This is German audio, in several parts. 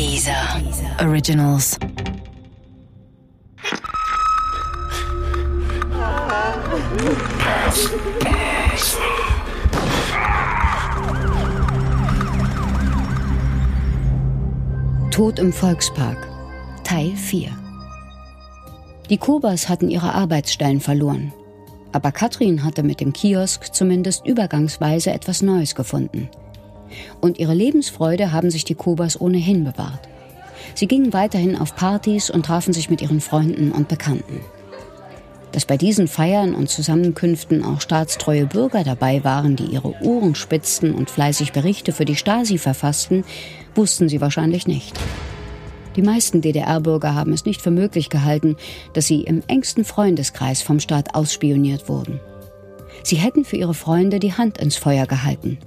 Dieser Originals. Tod im Volkspark Teil 4 Die Kobas hatten ihre Arbeitsstellen verloren. Aber Katrin hatte mit dem Kiosk zumindest übergangsweise etwas Neues gefunden. Und ihre Lebensfreude haben sich die Kobas ohnehin bewahrt. Sie gingen weiterhin auf Partys und trafen sich mit ihren Freunden und Bekannten. Dass bei diesen Feiern und Zusammenkünften auch staatstreue Bürger dabei waren, die ihre Ohren spitzten und fleißig Berichte für die Stasi verfassten, wussten sie wahrscheinlich nicht. Die meisten DDR-Bürger haben es nicht für möglich gehalten, dass sie im engsten Freundeskreis vom Staat ausspioniert wurden. Sie hätten für ihre Freunde die Hand ins Feuer gehalten.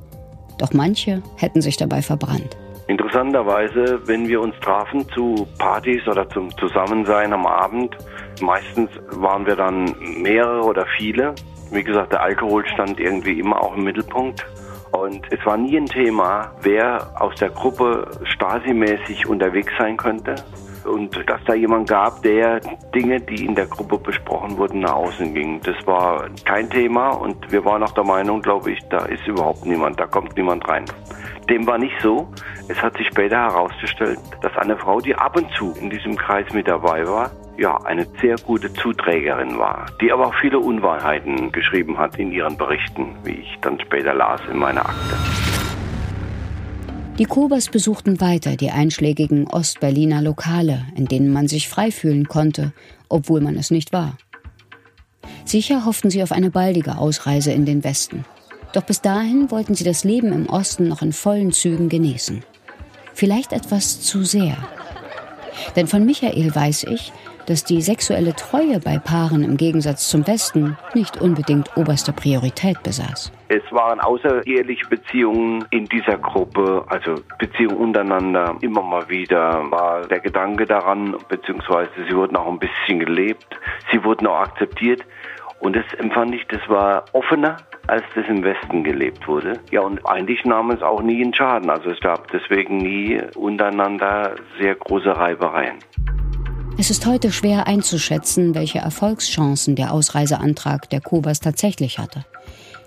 Doch manche hätten sich dabei verbrannt. Interessanterweise, wenn wir uns trafen zu Partys oder zum Zusammensein am Abend, meistens waren wir dann mehrere oder viele. Wie gesagt, der Alkohol stand irgendwie immer auch im Mittelpunkt. Und es war nie ein Thema, wer aus der Gruppe Stasi-mäßig unterwegs sein könnte. Und dass da jemand gab, der Dinge, die in der Gruppe besprochen wurden, nach außen ging. Das war kein Thema und wir waren auch der Meinung, glaube ich, da ist überhaupt niemand, da kommt niemand rein. Dem war nicht so. Es hat sich später herausgestellt, dass eine Frau, die ab und zu in diesem Kreis mit dabei war, ja, eine sehr gute Zuträgerin war, die aber auch viele Unwahrheiten geschrieben hat in ihren Berichten, wie ich dann später las in meiner Akte. Die Kobers besuchten weiter die einschlägigen Ostberliner Lokale, in denen man sich frei fühlen konnte, obwohl man es nicht war. Sicher hofften sie auf eine baldige Ausreise in den Westen. Doch bis dahin wollten sie das Leben im Osten noch in vollen Zügen genießen. Vielleicht etwas zu sehr. Denn von Michael weiß ich, dass die sexuelle Treue bei Paaren im Gegensatz zum Westen nicht unbedingt oberste Priorität besaß. Es waren außereheliche Beziehungen in dieser Gruppe, also Beziehungen untereinander. Immer mal wieder war der Gedanke daran, beziehungsweise sie wurden auch ein bisschen gelebt, sie wurden auch akzeptiert. Und das empfand ich, das war offener, als das im Westen gelebt wurde. Ja, und eigentlich nahm es auch nie in Schaden. Also es gab deswegen nie untereinander sehr große Reibereien. Es ist heute schwer einzuschätzen, welche Erfolgschancen der Ausreiseantrag der Kobas tatsächlich hatte.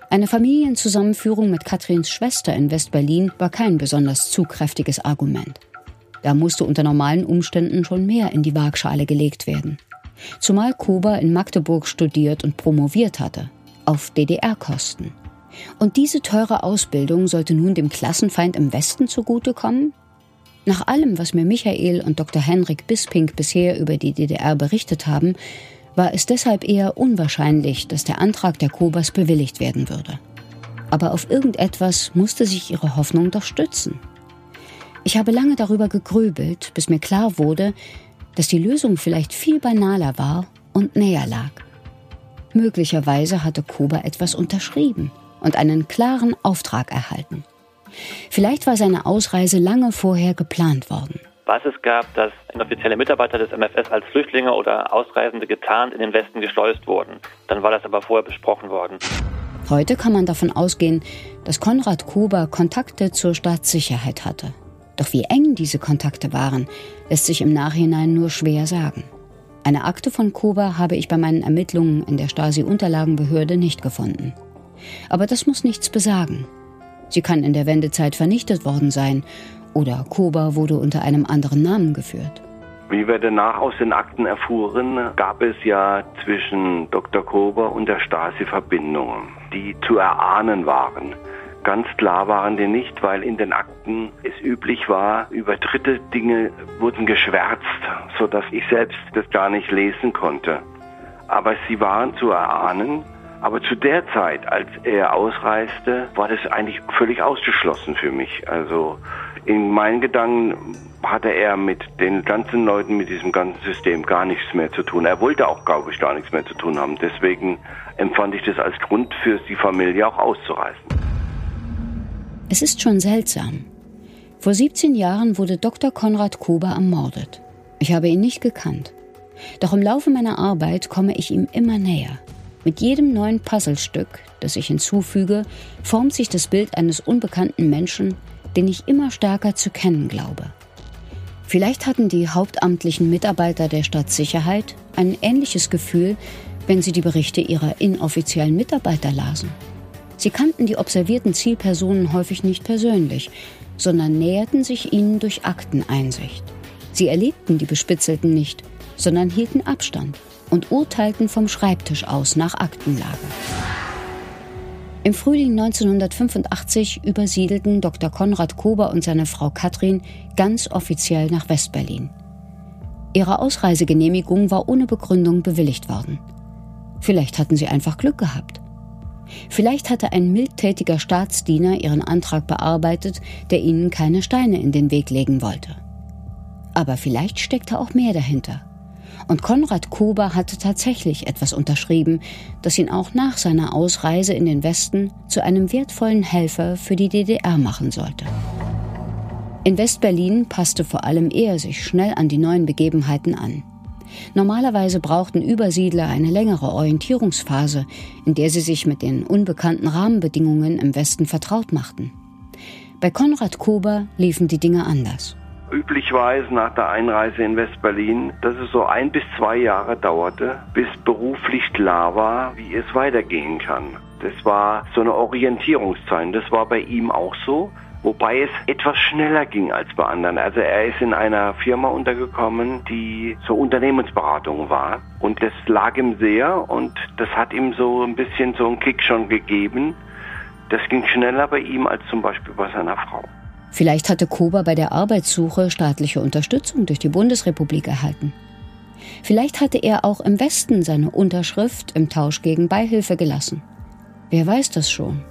Eine Familienzusammenführung mit Katrins Schwester in West-Berlin war kein besonders zugkräftiges Argument. Da musste unter normalen Umständen schon mehr in die Waagschale gelegt werden. Zumal Koba in Magdeburg studiert und promoviert hatte, auf DDR-Kosten. Und diese teure Ausbildung sollte nun dem Klassenfeind im Westen zugutekommen? Nach allem, was mir Michael und Dr. Henrik Bisping bisher über die DDR berichtet haben, war es deshalb eher unwahrscheinlich, dass der Antrag der Kobas bewilligt werden würde. Aber auf irgendetwas musste sich ihre Hoffnung doch stützen. Ich habe lange darüber gegrübelt, bis mir klar wurde, dass die Lösung vielleicht viel banaler war und näher lag. Möglicherweise hatte Koba etwas unterschrieben und einen klaren Auftrag erhalten. Vielleicht war seine Ausreise lange vorher geplant worden. Was es gab, dass inoffizielle Mitarbeiter des MFS als Flüchtlinge oder Ausreisende getarnt in den Westen geschleust wurden. Dann war das aber vorher besprochen worden. Heute kann man davon ausgehen, dass Konrad Kober Kontakte zur Staatssicherheit hatte. Doch wie eng diese Kontakte waren, lässt sich im Nachhinein nur schwer sagen. Eine Akte von Kober habe ich bei meinen Ermittlungen in der Stasi-Unterlagenbehörde nicht gefunden. Aber das muss nichts besagen. Sie kann in der Wendezeit vernichtet worden sein oder Koba wurde unter einem anderen Namen geführt. Wie wir danach aus den Akten erfuhren, gab es ja zwischen Dr. Kober und der Stasi Verbindungen, die zu erahnen waren. Ganz klar waren die nicht, weil in den Akten es üblich war, über dritte Dinge wurden geschwärzt, sodass ich selbst das gar nicht lesen konnte. Aber sie waren zu erahnen aber zu der Zeit, als er ausreiste, war das eigentlich völlig ausgeschlossen für mich. Also in meinen Gedanken hatte er mit den ganzen Leuten, mit diesem ganzen System gar nichts mehr zu tun. Er wollte auch, glaube ich, gar nichts mehr zu tun haben. Deswegen empfand ich das als Grund für die Familie auch auszureisen. Es ist schon seltsam. Vor 17 Jahren wurde Dr. Konrad Kober ermordet. Ich habe ihn nicht gekannt. Doch im Laufe meiner Arbeit komme ich ihm immer näher. Mit jedem neuen Puzzlestück, das ich hinzufüge, formt sich das Bild eines unbekannten Menschen, den ich immer stärker zu kennen glaube. Vielleicht hatten die hauptamtlichen Mitarbeiter der Stadtsicherheit ein ähnliches Gefühl, wenn sie die Berichte ihrer inoffiziellen Mitarbeiter lasen. Sie kannten die observierten Zielpersonen häufig nicht persönlich, sondern näherten sich ihnen durch Akteneinsicht. Sie erlebten die Bespitzelten nicht, sondern hielten Abstand und urteilten vom Schreibtisch aus nach Aktenlage. Im Frühling 1985 übersiedelten Dr. Konrad Kober und seine Frau Katrin ganz offiziell nach Westberlin. Ihre Ausreisegenehmigung war ohne Begründung bewilligt worden. Vielleicht hatten sie einfach Glück gehabt. Vielleicht hatte ein mildtätiger Staatsdiener ihren Antrag bearbeitet, der ihnen keine Steine in den Weg legen wollte. Aber vielleicht steckte auch mehr dahinter. Und Konrad Kober hatte tatsächlich etwas unterschrieben, das ihn auch nach seiner Ausreise in den Westen zu einem wertvollen Helfer für die DDR machen sollte. In Westberlin passte vor allem er sich schnell an die neuen Begebenheiten an. Normalerweise brauchten Übersiedler eine längere Orientierungsphase, in der sie sich mit den unbekannten Rahmenbedingungen im Westen vertraut machten. Bei Konrad Kober liefen die Dinge anders. Üblichweise nach der Einreise in Westberlin, dass es so ein bis zwei Jahre dauerte, bis beruflich klar war, wie es weitergehen kann. Das war so eine Orientierungszeit. Das war bei ihm auch so wobei es etwas schneller ging als bei anderen. Also er ist in einer Firma untergekommen, die zur Unternehmensberatung war und das lag ihm sehr und das hat ihm so ein bisschen so einen Kick schon gegeben. Das ging schneller bei ihm als zum Beispiel bei seiner Frau. Vielleicht hatte Kober bei der Arbeitssuche staatliche Unterstützung durch die Bundesrepublik erhalten. Vielleicht hatte er auch im Westen seine Unterschrift im Tausch gegen Beihilfe gelassen. Wer weiß das schon?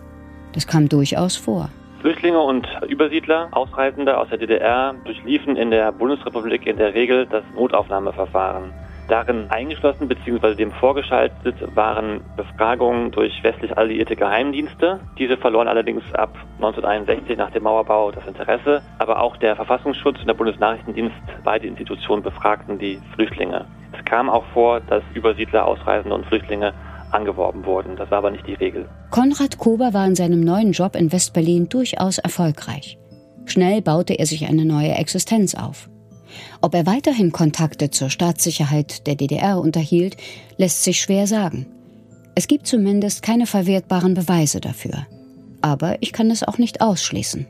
Das kam durchaus vor. Flüchtlinge und Übersiedler, Ausreisende aus der DDR durchliefen in der Bundesrepublik in der Regel das Notaufnahmeverfahren. Darin eingeschlossen bzw. dem vorgeschaltet waren Befragungen durch westlich alliierte Geheimdienste. Diese verloren allerdings ab 1961 nach dem Mauerbau das Interesse. Aber auch der Verfassungsschutz und der Bundesnachrichtendienst, beide Institutionen befragten die Flüchtlinge. Es kam auch vor, dass Übersiedler, Ausreisende und Flüchtlinge angeworben wurden. Das war aber nicht die Regel. Konrad Kober war in seinem neuen Job in Westberlin durchaus erfolgreich. Schnell baute er sich eine neue Existenz auf. Ob er weiterhin Kontakte zur Staatssicherheit der DDR unterhielt, lässt sich schwer sagen. Es gibt zumindest keine verwertbaren Beweise dafür. Aber ich kann es auch nicht ausschließen.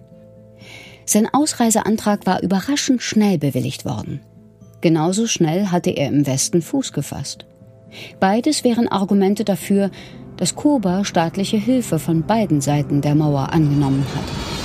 Sein Ausreiseantrag war überraschend schnell bewilligt worden. Genauso schnell hatte er im Westen Fuß gefasst. Beides wären Argumente dafür, dass Kuba staatliche Hilfe von beiden Seiten der Mauer angenommen hat.